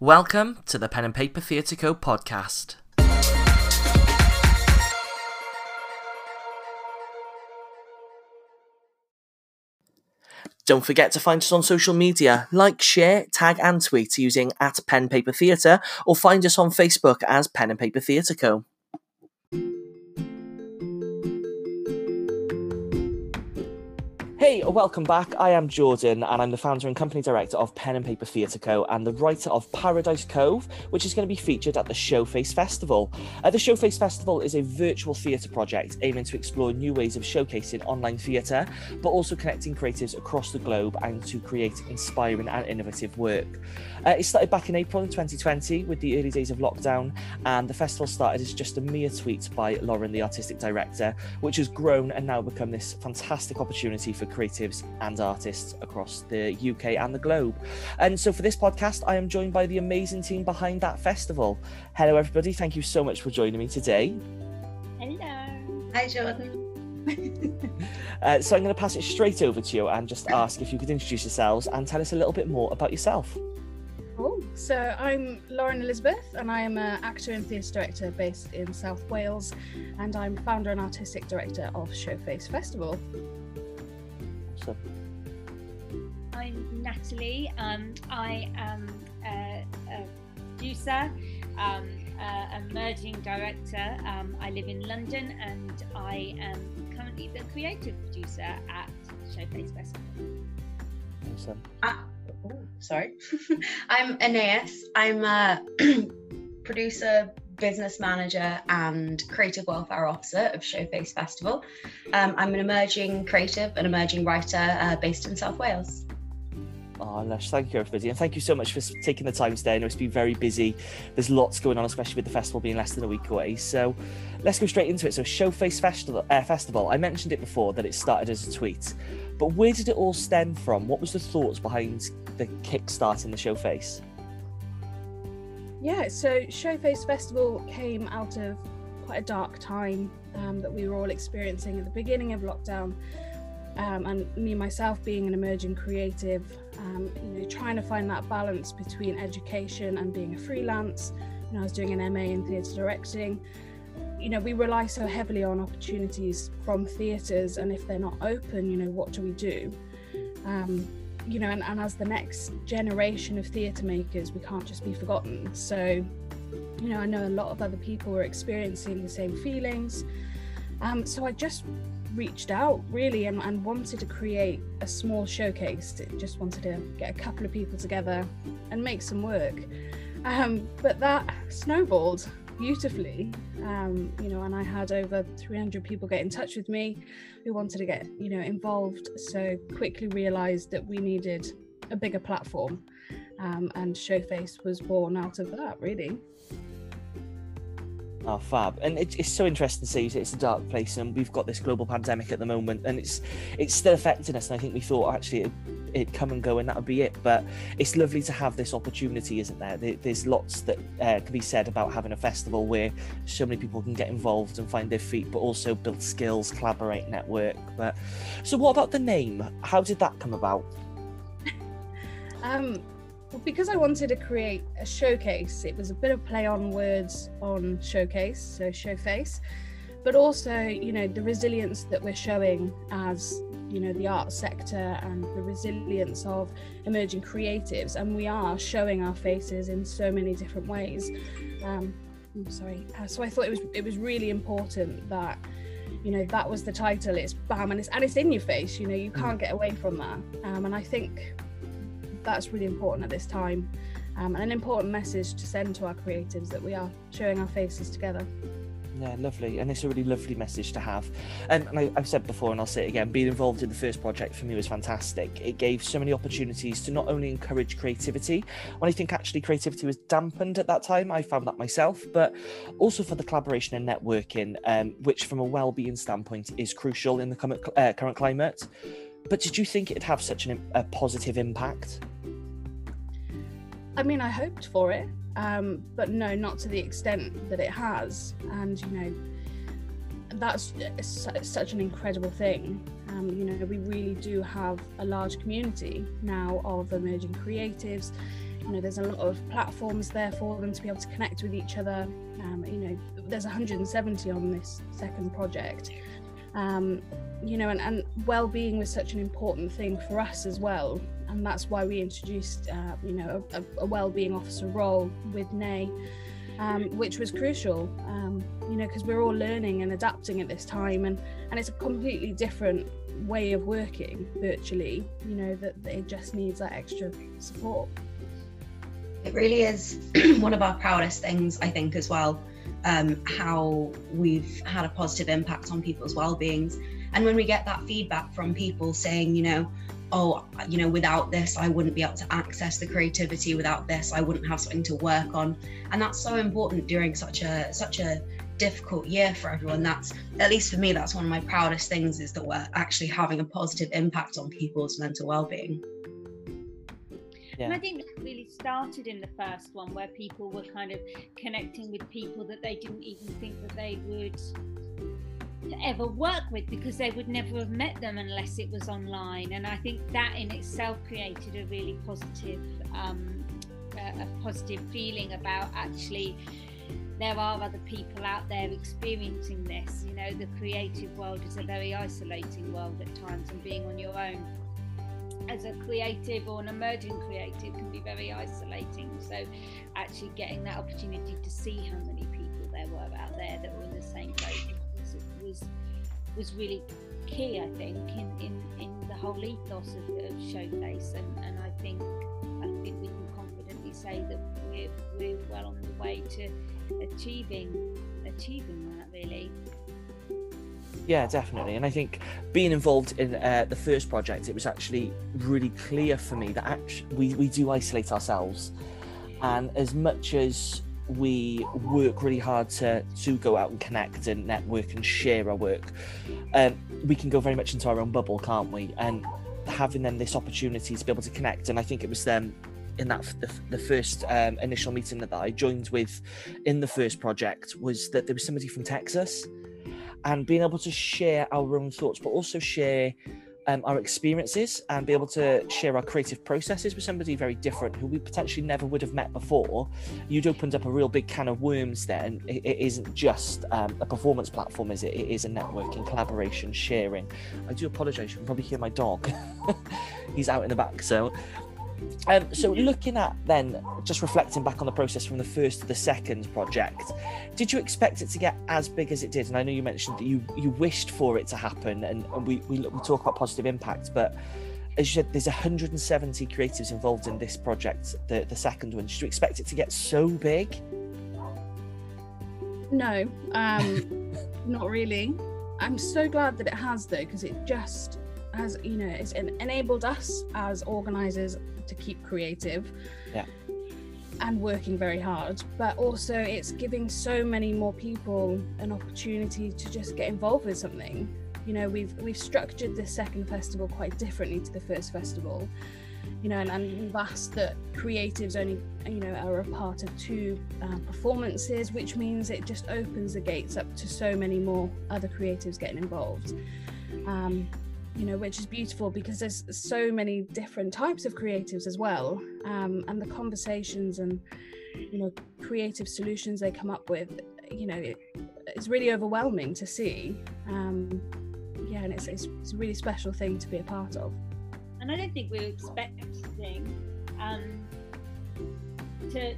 Welcome to the Pen and Paper Theatre Co podcast. Don't forget to find us on social media. Like, share, tag, and tweet using at Pen Paper Theatre, or find us on Facebook as Pen and Paper Theatre Co. Hey, welcome back. I am Jordan, and I'm the founder and company director of Pen and Paper Theatre Co. and the writer of Paradise Cove, which is going to be featured at the Showface Festival. Uh, the Showface Festival is a virtual theatre project aiming to explore new ways of showcasing online theatre, but also connecting creatives across the globe and to create inspiring and innovative work. Uh, it started back in April in 2020 with the early days of lockdown, and the festival started as just a mere tweet by Lauren, the artistic director, which has grown and now become this fantastic opportunity for creatives and artists across the UK and the globe. And so for this podcast, I am joined by the amazing team behind that festival. Hello, everybody. Thank you so much for joining me today. Hello. Hi, Jordan. uh, so I'm going to pass it straight over to you and just ask if you could introduce yourselves and tell us a little bit more about yourself. Cool. So I'm Lauren Elizabeth, and I am an actor and theatre director based in South Wales, and I'm founder and artistic director of Showface Festival. So. I'm Natalie. Um, I am a, a producer, um, a emerging director. Um, I live in London and I am currently the creative producer at Showface Festival. Awesome. Uh, oh, sorry. I'm Aeneas. I'm a producer, business manager and creative welfare officer of Showface Festival. Um, I'm an emerging creative and emerging writer uh, based in South Wales. Oh, Lush, thank you, everybody. And thank you so much for taking the time today. I know it's been very busy. There's lots going on, especially with the festival being less than a week away. So let's go straight into it. So, Showface Festival, uh, festival I mentioned it before that it started as a tweet, but where did it all stem from? What was the thoughts behind the kickstart in the Showface? Yeah, so Showface Festival came out of quite a dark time um, that we were all experiencing at the beginning of lockdown. Um, and me myself being an emerging creative, um, you know, trying to find that balance between education and being a freelance. You know, I was doing an MA in theatre directing. You know, we rely so heavily on opportunities from theatres, and if they're not open, you know, what do we do? Um, you know, and, and as the next generation of theatre makers, we can't just be forgotten. So, you know, I know a lot of other people were experiencing the same feelings. Um, so I just reached out really and, and wanted to create a small showcase. Just wanted to get a couple of people together and make some work. Um, but that snowballed beautifully. Um, you know and i had over 300 people get in touch with me who wanted to get you know involved so quickly realized that we needed a bigger platform um, and showface was born out of that really Oh, fab! And it, it's so interesting to see it's a dark place, and we've got this global pandemic at the moment, and it's it's still affecting us. And I think we thought actually it, it'd come and go, and that would be it. But it's lovely to have this opportunity, isn't there? there there's lots that uh, can be said about having a festival where so many people can get involved and find their feet, but also build skills, collaborate, network. But so, what about the name? How did that come about? um because I wanted to create a showcase, it was a bit of play on words on showcase, so showface, but also, you know, the resilience that we're showing as, you know, the art sector and the resilience of emerging creatives. And we are showing our faces in so many different ways. Um, I'm sorry. Uh, so I thought it was it was really important that you know that was the title it's bam and it's and it's in your face you know you can't get away from that um, and i think that's really important at this time um, and an important message to send to our creatives that we are showing our faces together. Yeah, lovely. And it's a really lovely message to have. And I, have said before, and I'll say it again, being involved in the first project for me was fantastic. It gave so many opportunities to not only encourage creativity, when I think actually creativity was dampened at that time, I found that myself, but also for the collaboration and networking, um, which from a well-being standpoint is crucial in the current, uh, current climate. But did you think it'd have such an, a positive impact? I mean, I hoped for it, um, but no, not to the extent that it has. And you know, that's such an incredible thing. Um, you know, we really do have a large community now of emerging creatives. you know there's a lot of platforms there for them to be able to connect with each other um, you know there's 170 on this second project um, you know and, and well-being was such an important thing for us as well and that's why we introduced uh, you know a, a well-being officer role with nay um, which was crucial um, you know because we're all learning and adapting at this time and and it's a completely different way of working virtually you know that, that it just needs that extra support. It really is one of our proudest things i think as well um, how we've had a positive impact on people's well-beings. And when we get that feedback from people saying you know oh you know without this i wouldn't be able to access the creativity. Without this i wouldn't have something to work on. And that's so important during such a such a difficult year for everyone. That's at least for me that's one of my proudest things is that we're actually having a positive impact on people's mental well-being. Yeah. And I think that really started in the first one where people were kind of connecting with people that they didn't even think that they would ever work with because they would never have met them unless it was online. And I think that in itself created a really positive, um, a, positive feeling about actually there are other people out there experiencing this. You know, the creative world is a very isolating world at times, and being on your own as a creative or an emerging creative can be very isolating. So, actually, getting that opportunity to see how many people there were out there that were in the same place was was, really key, I think, in, in, in the whole ethos of, of Showface. And, and I think I think we can confidently say that we're, we're well on the way to achieving achieving that really. Yeah, definitely. And I think being involved in uh, the first project, it was actually really clear for me that actually we, we do isolate ourselves. And as much as we work really hard to, to go out and connect and network and share our work, um, we can go very much into our own bubble, can't we? And having them this opportunity to be able to connect, and I think it was them in that the, the first um, initial meeting that I joined with in the first project was that there was somebody from Texas. And being able to share our own thoughts, but also share um, our experiences and be able to share our creative processes with somebody very different who we potentially never would have met before, you'd opened up a real big can of worms there. And it, it isn't just um, a performance platform, is it? It is a networking, collaboration, sharing. I do apologize, you can probably hear my dog. He's out in the back. So um, so looking at then, just reflecting back on the process from the first to the second project, did you expect it to get as big as it did? And I know you mentioned that you you wished for it to happen, and, and we, we we talk about positive impact, but as you said, there's 170 creatives involved in this project, the the second one. Did you expect it to get so big? No, um, not really. I'm so glad that it has though, because it just has you know it's enabled us as organizers to keep creative yeah. and working very hard. But also it's giving so many more people an opportunity to just get involved with something. You know we've we've structured the second festival quite differently to the first festival. You know and, and we've asked that creatives only you know are a part of two uh, performances which means it just opens the gates up to so many more other creatives getting involved. Um, you know, which is beautiful because there's so many different types of creatives as well, um, and the conversations and you know creative solutions they come up with, you know, it, it's really overwhelming to see. Um, yeah, and it's, it's, it's a really special thing to be a part of. And I don't think we are expecting um, to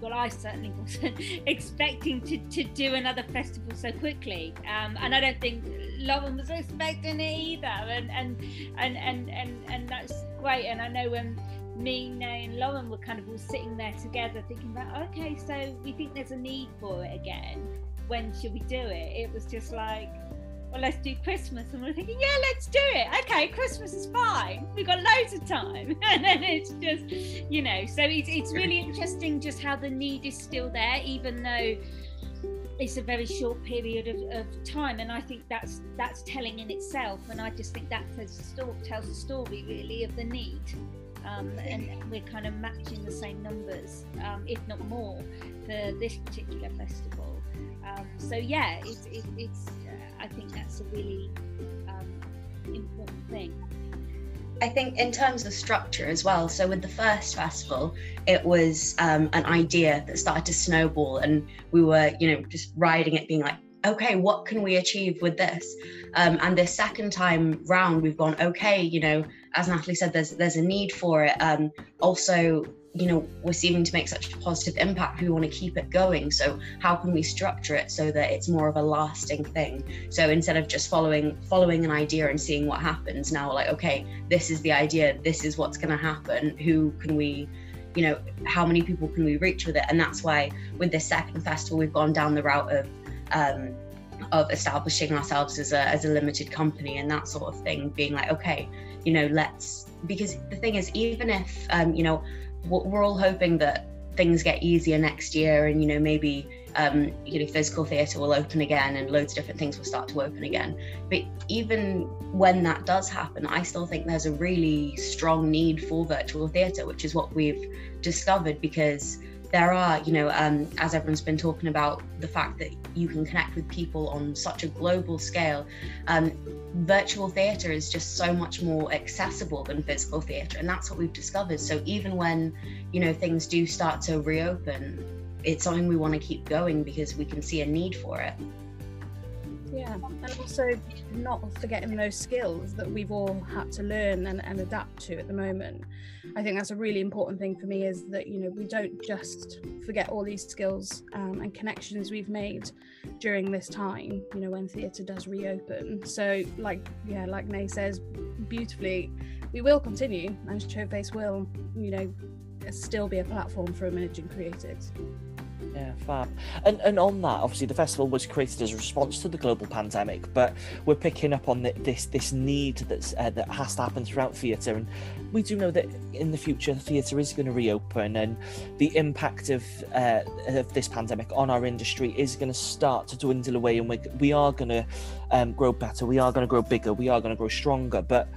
well, I certainly wasn't expecting to, to do another festival so quickly. Um, and I don't think Lauren was expecting it either. And, and, and, and, and, and that's great. And I know when me, Nay, and Lauren were kind of all sitting there together thinking about, okay, so we think there's a need for it again. When should we do it? It was just like, well, let's do Christmas. And we're thinking, yeah, let's do it. Okay, Christmas is fine. We've got loads of time. and then it's just, you know, so it's, it's really interesting just how the need is still there, even though it's a very short period of, of time. And I think that's that's telling in itself. And I just think that tells a story, tells a story really of the need. Um, and we're kind of matching the same numbers, um, if not more, for this particular festival. Um, so yeah, it's, it, it's I think that's a really um, important thing. I think in terms of structure as well. So with the first festival, it was um, an idea that started to snowball, and we were, you know, just riding it, being like, okay, what can we achieve with this? Um, and this second time round, we've gone, okay, you know, as Natalie said, there's there's a need for it. Um, also, you know we're seeming to make such a positive impact. We want to keep it going. So how can we structure it so that it's more of a lasting thing? So instead of just following following an idea and seeing what happens now we're like okay this is the idea. This is what's going to happen. Who can we you know how many people can we reach with it? And that's why with this second festival we've gone down the route of um, of establishing ourselves as a, as a limited company and that sort of thing being like okay you know let's because the thing is even if um, you know we're all hoping that things get easier next year and you know maybe um, you know physical theatre will open again and loads of different things will start to open again. But even when that does happen i still think there's a really strong need for virtual theatre which is what we've discovered because there are, you know, um, as everyone's been talking about, the fact that you can connect with people on such a global scale. Um, virtual theatre is just so much more accessible than physical theatre, and that's what we've discovered. So even when, you know, things do start to reopen, it's something we want to keep going because we can see a need for it. Yeah, and also not forgetting those skills that we've all had to learn and, and adapt to at the moment. I think that's a really important thing for me is that you know we don't just forget all these skills um, and connections we've made during this time. You know when theatre does reopen. So like yeah, like Nay says beautifully, we will continue and Showface will you know still be a platform for emerging creatives. Yeah, fab. And and on that, obviously, the festival was created as a response to the global pandemic, but we're picking up on the, this this need that's uh, that has to happen throughout theatre, and we do know that in the future, theatre is going to reopen, and the impact of uh, of this pandemic on our industry is going to start to dwindle away, and we we are going to um, grow better, we are going to grow bigger, we are going to grow stronger, but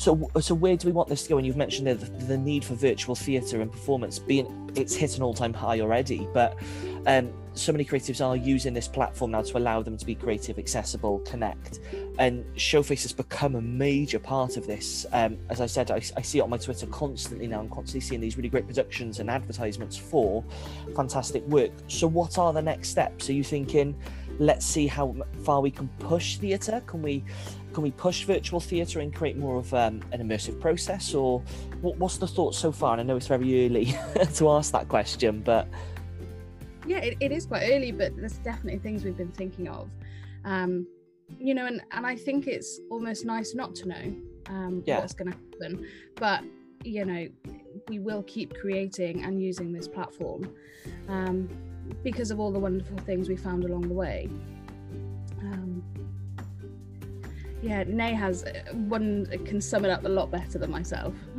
so, so where do we want this to go? And you've mentioned the, the need for virtual theatre and performance being it's hit an all-time high already, but um, so many creatives are using this platform now to allow them to be creative, accessible, connect, and Showface has become a major part of this. Um, as I said, I, I, see it on my Twitter constantly now. I'm constantly seeing these really great productions and advertisements for fantastic work. So, what are the next steps? Are you thinking? Let's see how far we can push theatre. Can we can we push virtual theatre and create more of um, an immersive process or what, what's the thought so far? And i know it's very early to ask that question but yeah it, it is quite early but there's definitely things we've been thinking of. Um, you know and, and i think it's almost nice not to know um, yeah. what's going to happen. But you know we will keep creating and using this platform um, because of all the wonderful things we found along the way yeah, Nay has uh, one can sum it up a lot better than myself.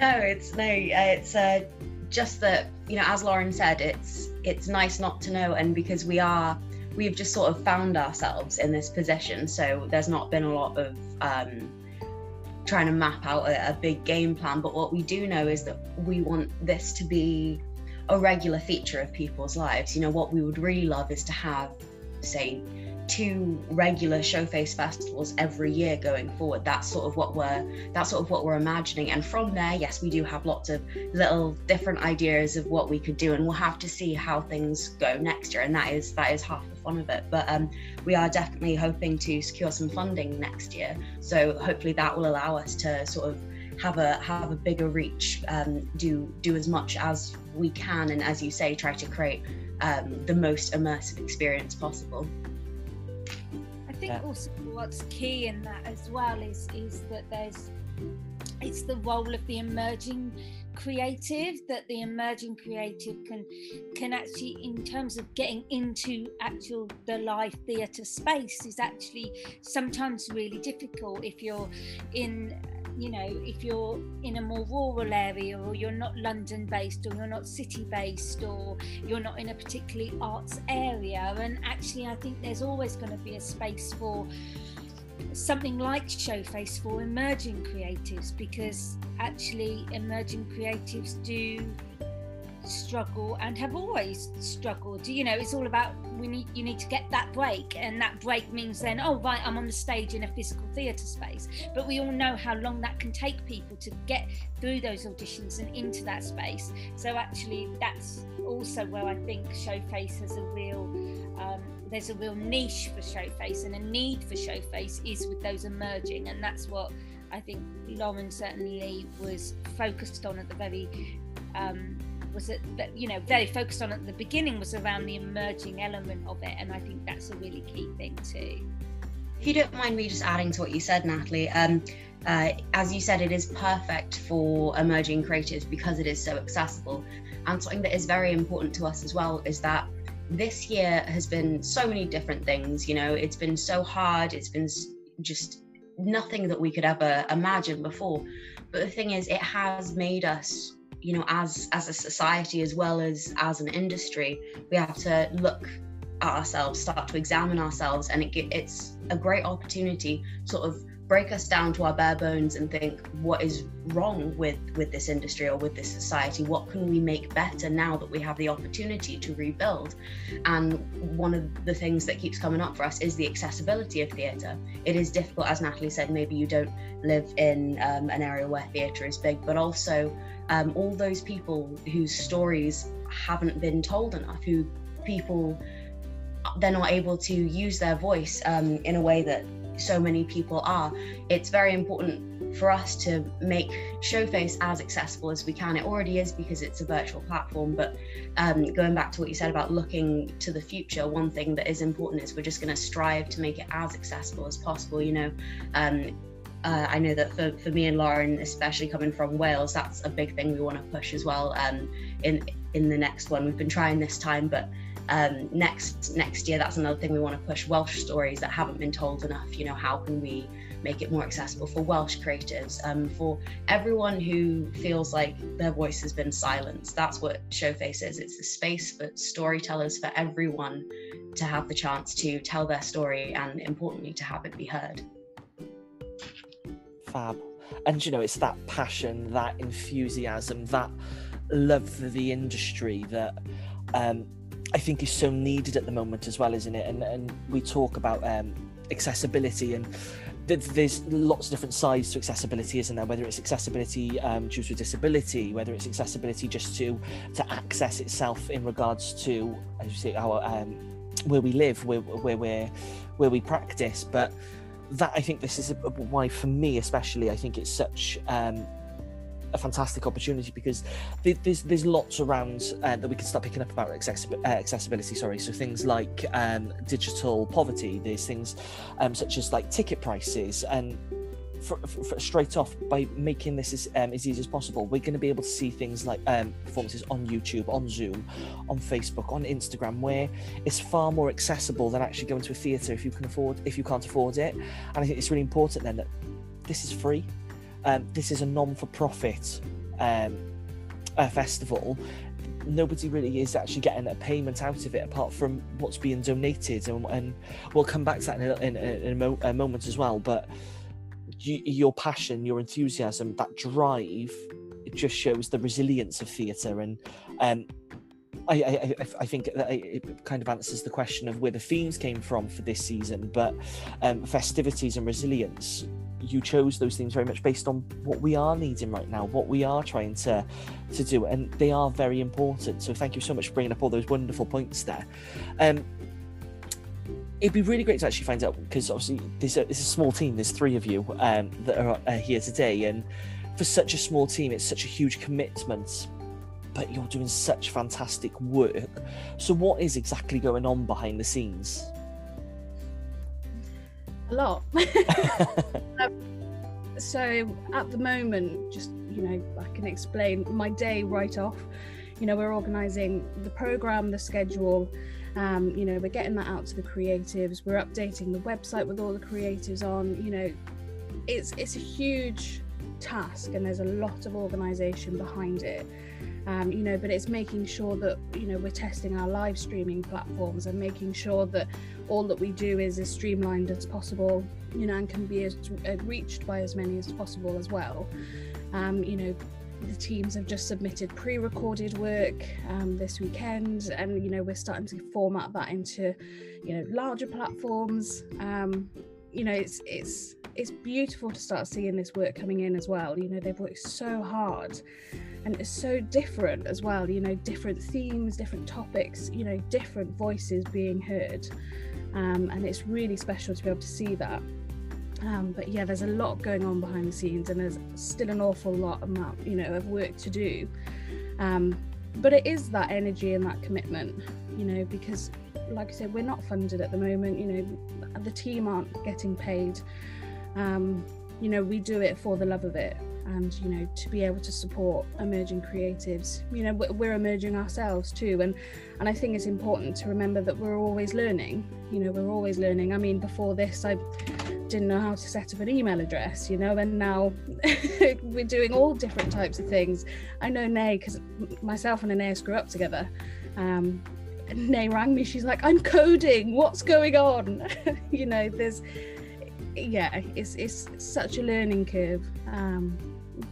no, it's no, it's uh, just that you know, as Lauren said, it's it's nice not to know, and because we are we've just sort of found ourselves in this position, so there's not been a lot of um, trying to map out a, a big game plan. But what we do know is that we want this to be a regular feature of people's lives. You know, what we would really love is to have, say, two regular showface festivals every year going forward. That's sort of what we're that's sort of what we're imagining. And from there yes we do have lots of little different ideas of what we could do and we'll have to see how things go next year. And that is that is half the fun of it. But um, we are definitely hoping to secure some funding next year. So hopefully that will allow us to sort of have a have a bigger reach um, do do as much as we can and as you say try to create um, the most immersive experience possible think yeah. also what's key in that as well is is that there's it's the role of the emerging creative that the emerging creative can can actually in terms of getting into actual the live theatre space is actually sometimes really difficult if you're in you know if you're in a more rural area or you're not london based or you're not city based or you're not in a particularly arts area and actually i think there's always going to be a space for something like showface for emerging creatives because actually emerging creatives do struggle and have always struggled. You know, it's all about we need you need to get that break, and that break means then, oh right, I'm on the stage in a physical theatre space. But we all know how long that can take people to get through those auditions and into that space. So actually, that's also where I think Showface has a real um, there's a real niche for Showface and a need for Showface is with those emerging, and that's what I think Lauren certainly was focused on at the very um, was that you know very focused on at the beginning was around the emerging element of it, and I think that's a really key thing too. If you don't mind me just adding to what you said, Natalie, um, uh, as you said, it is perfect for emerging creatives because it is so accessible. And something that is very important to us as well is that this year has been so many different things. You know, it's been so hard. It's been just nothing that we could ever imagine before. But the thing is, it has made us, you know, as as a society as well as as an industry, we have to look at ourselves, start to examine ourselves, and it, it's a great opportunity, sort of break us down to our bare bones and think what is wrong with with this industry or with this society? What can we make better now that we have the opportunity to rebuild? And one of the things that keeps coming up for us is the accessibility of theatre. It is difficult as natalie said maybe you don't live in um, an area where theatre is big but also um, all those people whose stories haven't been told enough who people they're not able to use their voice um, in a way that so many people are, it's very important for us to make Showface as accessible as we can. It already is because it's a virtual platform, but um, going back to what you said about looking to the future, one thing that is important is we're just going to strive to make it as accessible as possible. You know, um, uh, I know that for, for me and Lauren, especially coming from Wales, that's a big thing we want to push as well. Um, in in the next one, we've been trying this time, but um, next next year that's another thing we want to push. Welsh stories that haven't been told enough you know how can we make it more accessible for welsh creatives um, for everyone who feels like their voice has been silenced. That's what showface is it's a space for storytellers for everyone to have the chance to tell their story and importantly to have it be heard fab and you know it's that passion that enthusiasm that love for the industry that um, I think is so needed at the moment as well, isn't it? And and we talk about um, accessibility and there's lots of different sides to accessibility, isn't there? Whether it's accessibility um, due to disability, whether it's accessibility just to to access itself in regards to, as you say, our um, where we live, where where we where we practice. But that I think this is why, for me especially, I think it's such um, a fantastic opportunity because there's there's lots around uh, that we can start picking up about accessibility. Uh, accessibility sorry, so things like um, digital poverty. There's things um, such as like ticket prices and. For, for, straight off by making this as, um, as easy as possible. We're going to be able to see things like um, performances on youtube on zoom on facebook on instagram where it's far more accessible than actually going to a theatre if you can afford if you can't afford it. And i think it's really important then that this is free. Um, this is a non-for-profit uh, festival. Nobody really is actually getting a payment out of it apart from what's being donated and, and we'll come back to that in a, in a, in a, mo- a moment as well. But you, your passion your enthusiasm that drive it just shows the resilience of theatre and um, I, I, I, think that it kind of answers the question of where the themes came from for this season, but um, festivities and resilience you chose those things very much based on what we are needing right now, what we are trying to to do, and they are very important. So thank you so much for bringing up all those wonderful points there. Um, it'd be really great to actually find out because obviously there's a, a small team. There's three of you um, that are uh, here today, and for such a small team, it's such a huge commitment. But you're doing such fantastic work. So, what is exactly going on behind the scenes? a lot. um, so at the moment, just you know, I can explain my day right off. You know, we're organising the program, the schedule. Um, you know, we're getting that out to the creatives. We're updating the website with all the creatives on. You know, it's it's a huge task, and there's a lot of organisation behind it um, you know but it's making sure that you know we're testing our live streaming platforms and making sure that all that we do is as streamlined as possible you know and can be as, uh, reached by as many as possible as well um, you know the teams have just submitted pre-recorded work um, this weekend, and you know we're starting to format that into you know larger platforms. Um, you know, it's it's it's beautiful to start seeing this work coming in as well. You know, they've worked so hard, and it's so different as well. You know, different themes, different topics. You know, different voices being heard, um, and it's really special to be able to see that. Um, but yeah, there's a lot going on behind the scenes, and there's still an awful lot amount, you know, of work to do. Um, but it is that energy and that commitment, you know, because like I said, we're not funded at the moment. You know, the team aren't getting paid. Um, you know, we do it for the love of it, and you know, to be able to support emerging creatives. You know, we're emerging ourselves too, and and I think it's important to remember that we're always learning. You know, we're always learning. I mean, before this, I didn't know how to set up an email address, you know, and now we're doing all different types of things. I know Nay because myself and Anais grew up together. Um, Nay rang me. She's like, "I'm coding. What's going on?" you know, there's, yeah, it's it's such a learning curve, um,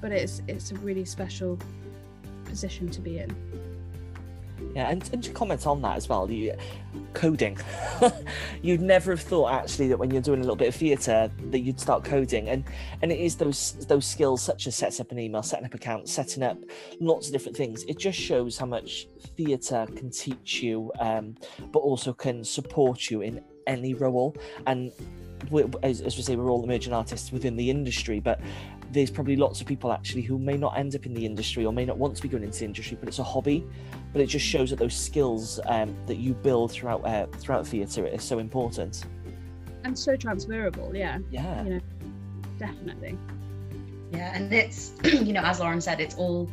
but it's it's a really special position to be in. Yeah, and, and to comment on that as well, you, coding. you'd never have thought actually that when you're doing a little bit of theatre that you'd start coding, and and it is those those skills such as setting up an email, setting up accounts, setting up lots of different things. It just shows how much theatre can teach you, um, but also can support you in any role. And we, as, as we say, we're all emerging artists within the industry, but there's probably lots of people actually who may not end up in the industry or may not want to be going into the industry, but it's a hobby. But it just shows that those skills um, that you build throughout uh, throughout theatre is so important and so transferable. Yeah. Yeah. You know, definitely. Yeah, and it's you know as Lauren said, it's all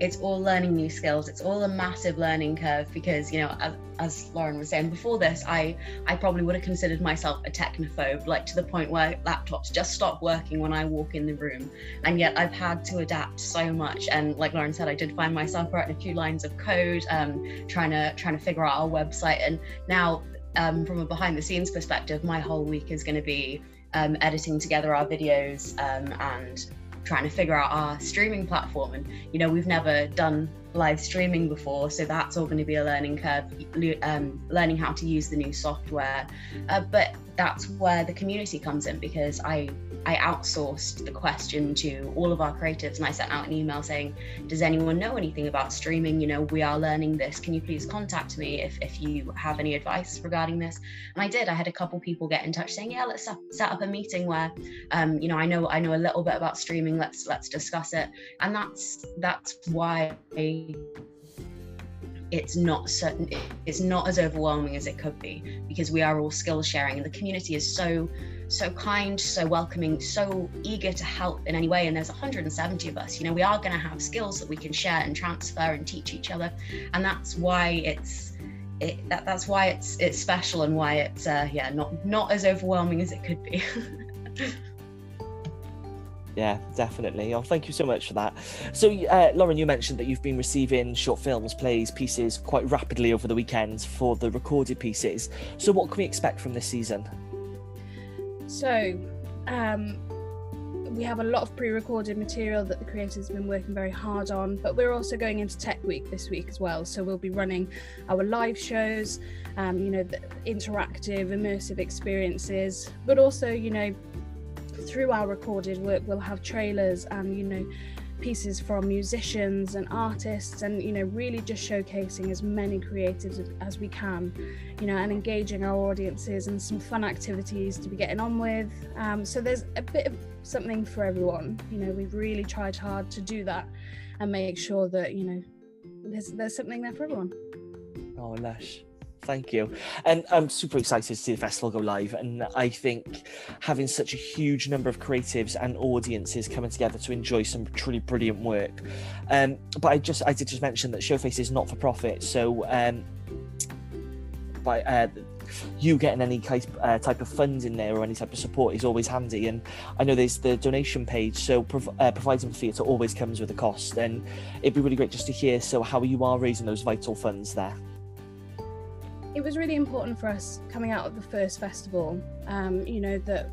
it's all learning new skills. It's all a massive learning curve because you know as, as, lauren was saying before this i i probably would have considered myself a technophobe like to the point where laptops just stop working when i walk in the room. And yet i've had to adapt so much. And like lauren said i did find myself writing a few lines of code um, trying to trying to figure out our website. And now um, from a behind the scenes perspective my whole week is going to be um, editing together our videos um, and trying to figure out our streaming platform. And you know we've never done live streaming before so that's all going to be a learning curve um, learning how to use the new software. Uh, but that's where the community comes in because i I outsourced the question to all of our creatives and I sent out an email saying, Does anyone know anything about streaming? You know, we are learning this. Can you please contact me if, if you have any advice regarding this? And I did. I had a couple people get in touch saying, Yeah, let's set up a meeting where um, you know, I know I know a little bit about streaming. Let's let's discuss it. And that's that's why it's not certain it's not as overwhelming as it could be because we are all skill sharing and the community is so so kind, so welcoming, so eager to help in any way. And there's 170 of us. You know, we are going to have skills that we can share and transfer and teach each other, and that's why it's it, that, that's why it's it's special and why it's uh, yeah not not as overwhelming as it could be. yeah, definitely. Oh, thank you so much for that. So, uh, Lauren, you mentioned that you've been receiving short films, plays, pieces quite rapidly over the weekend for the recorded pieces. So, what can we expect from this season? So, um, we have a lot of pre-recorded material that the creators have been working very hard on but we're also going into tech week this week as well. So we'll be running our live shows um, you know interactive immersive experiences but also you know through our recorded work we'll have trailers and you know pieces from musicians and artists and you know really just showcasing as many creatives as we can you know and engaging our audiences and some fun activities to be getting on with. Um, so there's a bit of something for everyone. You know we've really tried hard to do that and make sure that you know there's there's something there for everyone. Oh lush Thank you. And I'm super excited to see the festival go live. And I think having such a huge number of creatives and audiences coming together to enjoy some truly brilliant work. Um, but I just I did just mention that Showface is not for profit. So um, by uh, you getting any type, uh, type of funds in there or any type of support is always handy. And I know there's the donation page, so prov- uh, providing theatre always comes with a cost. And it'd be really great just to hear so how you are raising those vital funds there it was really important for us coming out of the first festival, um, you know, that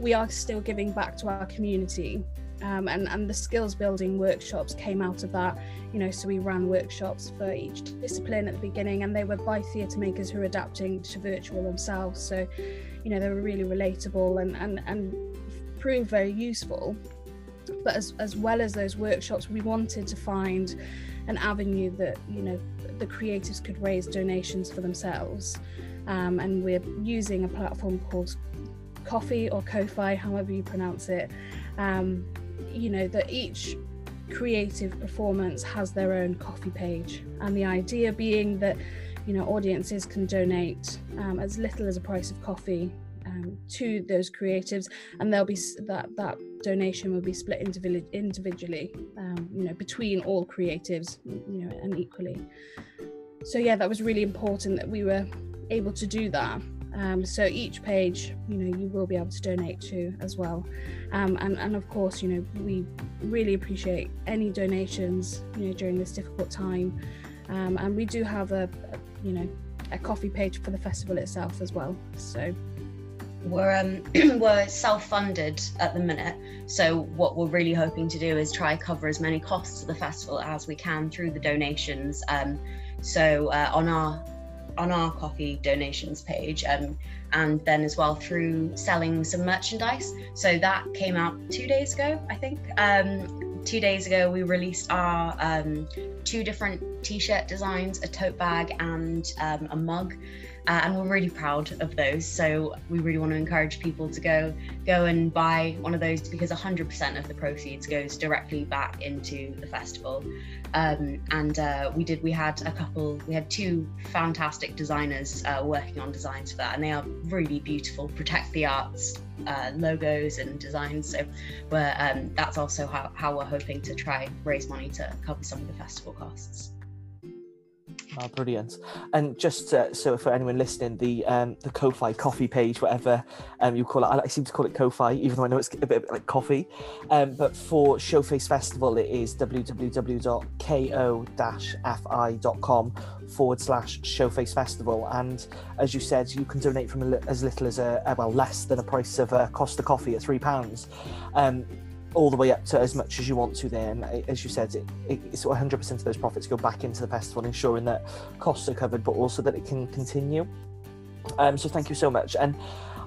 we are still giving back to our community Um, and, and the skills building workshops came out of that you know so we ran workshops for each discipline at the beginning and they were by theatre makers who are adapting to virtual themselves so you know they were really relatable and and, and proved very useful. But as, as well as those workshops we wanted to find an avenue that you know the creatives could raise donations for themselves. Um, and we're using a platform called Ko-fi or Ko-fi however you pronounce it. Um, you know that each creative performance has their own Ko-fi page. And the idea being that you know audiences can donate um, as little as a price of coffee um, to those creatives and there'll be that that donation will be split individually um, you know between all creatives you know and equally. So yeah that was really important that we were able to do that. Um, so each page you know you will be able to donate to as well. Um, and, and of course you know we really appreciate any donations you know during this difficult time. Um, and we do have a, a you know a Ko-fi page for the festival itself as well. So we're um, we're self-funded at the minute. So what we're really hoping to do is try cover as many costs of the festival as we can through the donations. Um, so uh, on our on our Ko-fi donations page um, and then as well through selling some merchandise. So that came out two days ago i think. Um, two days ago we released our um, two different t-shirt designs a tote bag and um, a mug uh, and we're really proud of those. So we really want to encourage people to go go and buy one of those because 100% of the proceeds goes directly back into the festival. Um, and uh, we did we had a couple we had two fantastic designers uh, working on designs for that, and they are really beautiful. Protect the Arts uh, logos and designs. So um, that's also how, how we're hoping to try raise money to cover some of the festival costs. Oh, brilliant! And just uh, so for anyone listening, the um, the Ko-fi coffee page, whatever um, you call it, I, I seem to call it Ko-fi, even though I know it's a bit like coffee. Um, but for Showface Festival, it is www.ko-fi.com forward slash Showface Festival. And as you said, you can donate from as little as a well less than a price of a Costa coffee at three pounds. Um, all the way up to as much as you want to then as you said it, it, it's 100% of those profits go back into the festival ensuring that costs are covered but also that it can continue um, so thank you so much and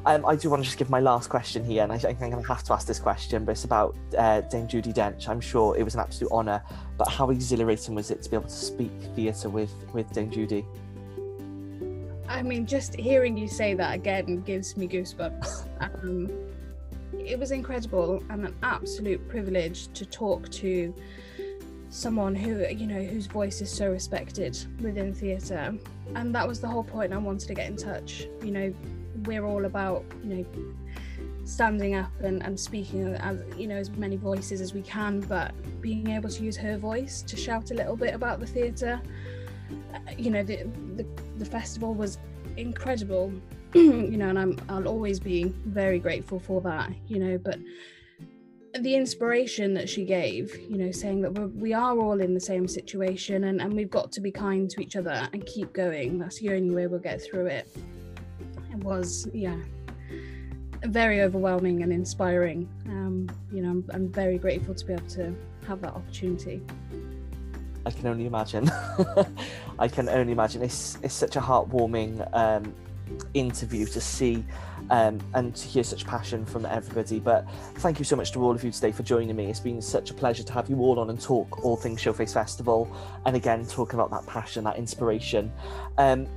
um, I do want to just give my last question here, and I think I'm going to have to ask this question, but it's about uh, Dame Judi Dench. I'm sure it was an absolute honour, but how exhilarating was it to be able to speak theatre with with Dame Judi? I mean, just hearing you say that again gives me goosebumps. Um, it was incredible and an absolute privilege to talk to someone who you know whose voice is so respected within theatre. And that was the whole point i wanted to get in touch. You know we're all about you know standing up and, and speaking as you know as many voices as we can but being able to use her voice to shout a little bit about the theatre uh, you know the, the the festival was incredible you know, and I'm I'll always be very grateful for that, you know, but the inspiration that she gave, you know, saying that we're, we are all in the same situation and, and we've got to be kind to each other and keep going. That's the only way we'll get through it. It was, yeah, very overwhelming and inspiring. Um, you know, I'm, I'm very grateful to be able to have that opportunity. I can only imagine. I can only imagine. It's it's such a heartwarming um, interview to see um, and to hear such passion from everybody. But thank you so much to all of you today for joining me. It's been such a pleasure to have you all on and talk all things Showface Festival, and again talking about that passion, that inspiration. Um,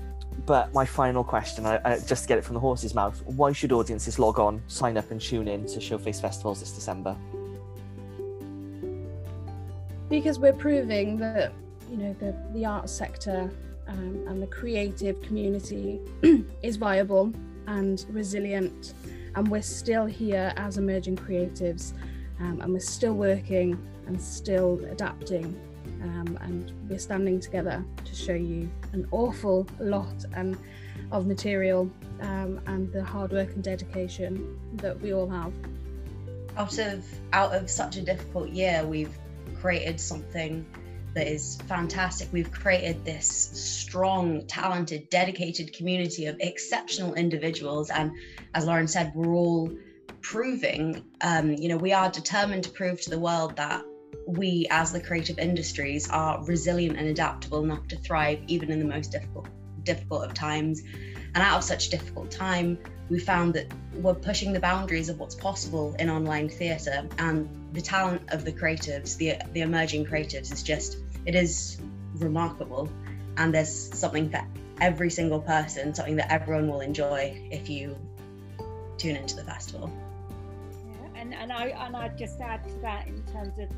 but my final question, I, I, just to get it from the horse's mouth, why should audiences log on, sign up, and tune in to Showface Festivals this December? Because we're proving that you know the the arts sector um, and the creative community is viable and resilient. And we're still here as emerging creatives um, and we're still working and still adapting um, and we're standing together to show you an awful lot and of material um, and the hard work and dedication that we all have. Out of out of such a difficult year we've created something that is fantastic. We've created this strong, talented, dedicated community of exceptional individuals. And as Lauren said, we're all proving, um, you know, we are determined to prove to the world that we, as the creative industries, are resilient and adaptable enough to thrive even in the most difficult difficult of times. And out of such difficult time, we found that we're pushing the boundaries of what's possible in online theatre, and the talent of the creatives, the the emerging creatives, is just it is remarkable. And there's something for every single person, something that everyone will enjoy if you tune into the festival Yeah, and and I and I'd just add to that in terms of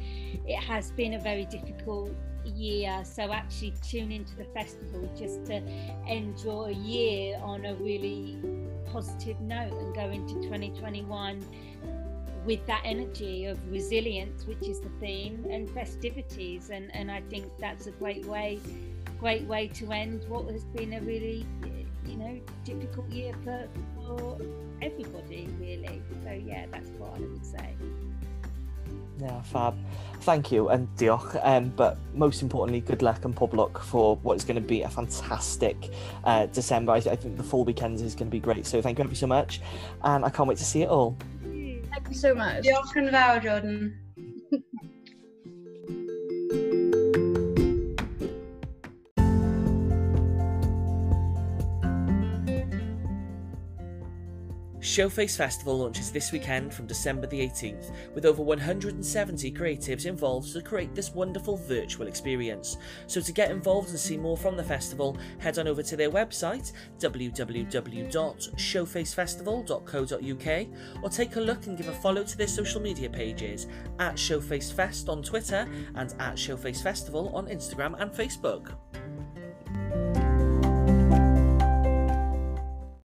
it has been a very difficult year. So actually tune into the festival just to enjoy a year on a really positive note and go into 2021 with that energy of resilience, which is the theme, and festivities. And and I think that's a great way great way to end what has been a really you know difficult year for, for everybody really. So yeah that's what i would say. Yeah fab. Thank you and diolch. Um, but most importantly good luck and pob luck for what is going to be a fantastic uh, december. I, I, think the full weekends is going to be great so thank you ever so much and i can't wait to see it all thank you so much. Diolch yn fawr jordan Showface Festival launches this weekend from December the 18th, with over 170 creatives involved to create this wonderful virtual experience. So, to get involved and see more from the festival, head on over to their website www.showfacefestival.co.uk or take a look and give a follow to their social media pages at Showface Fest on Twitter and at Showface Festival on Instagram and Facebook.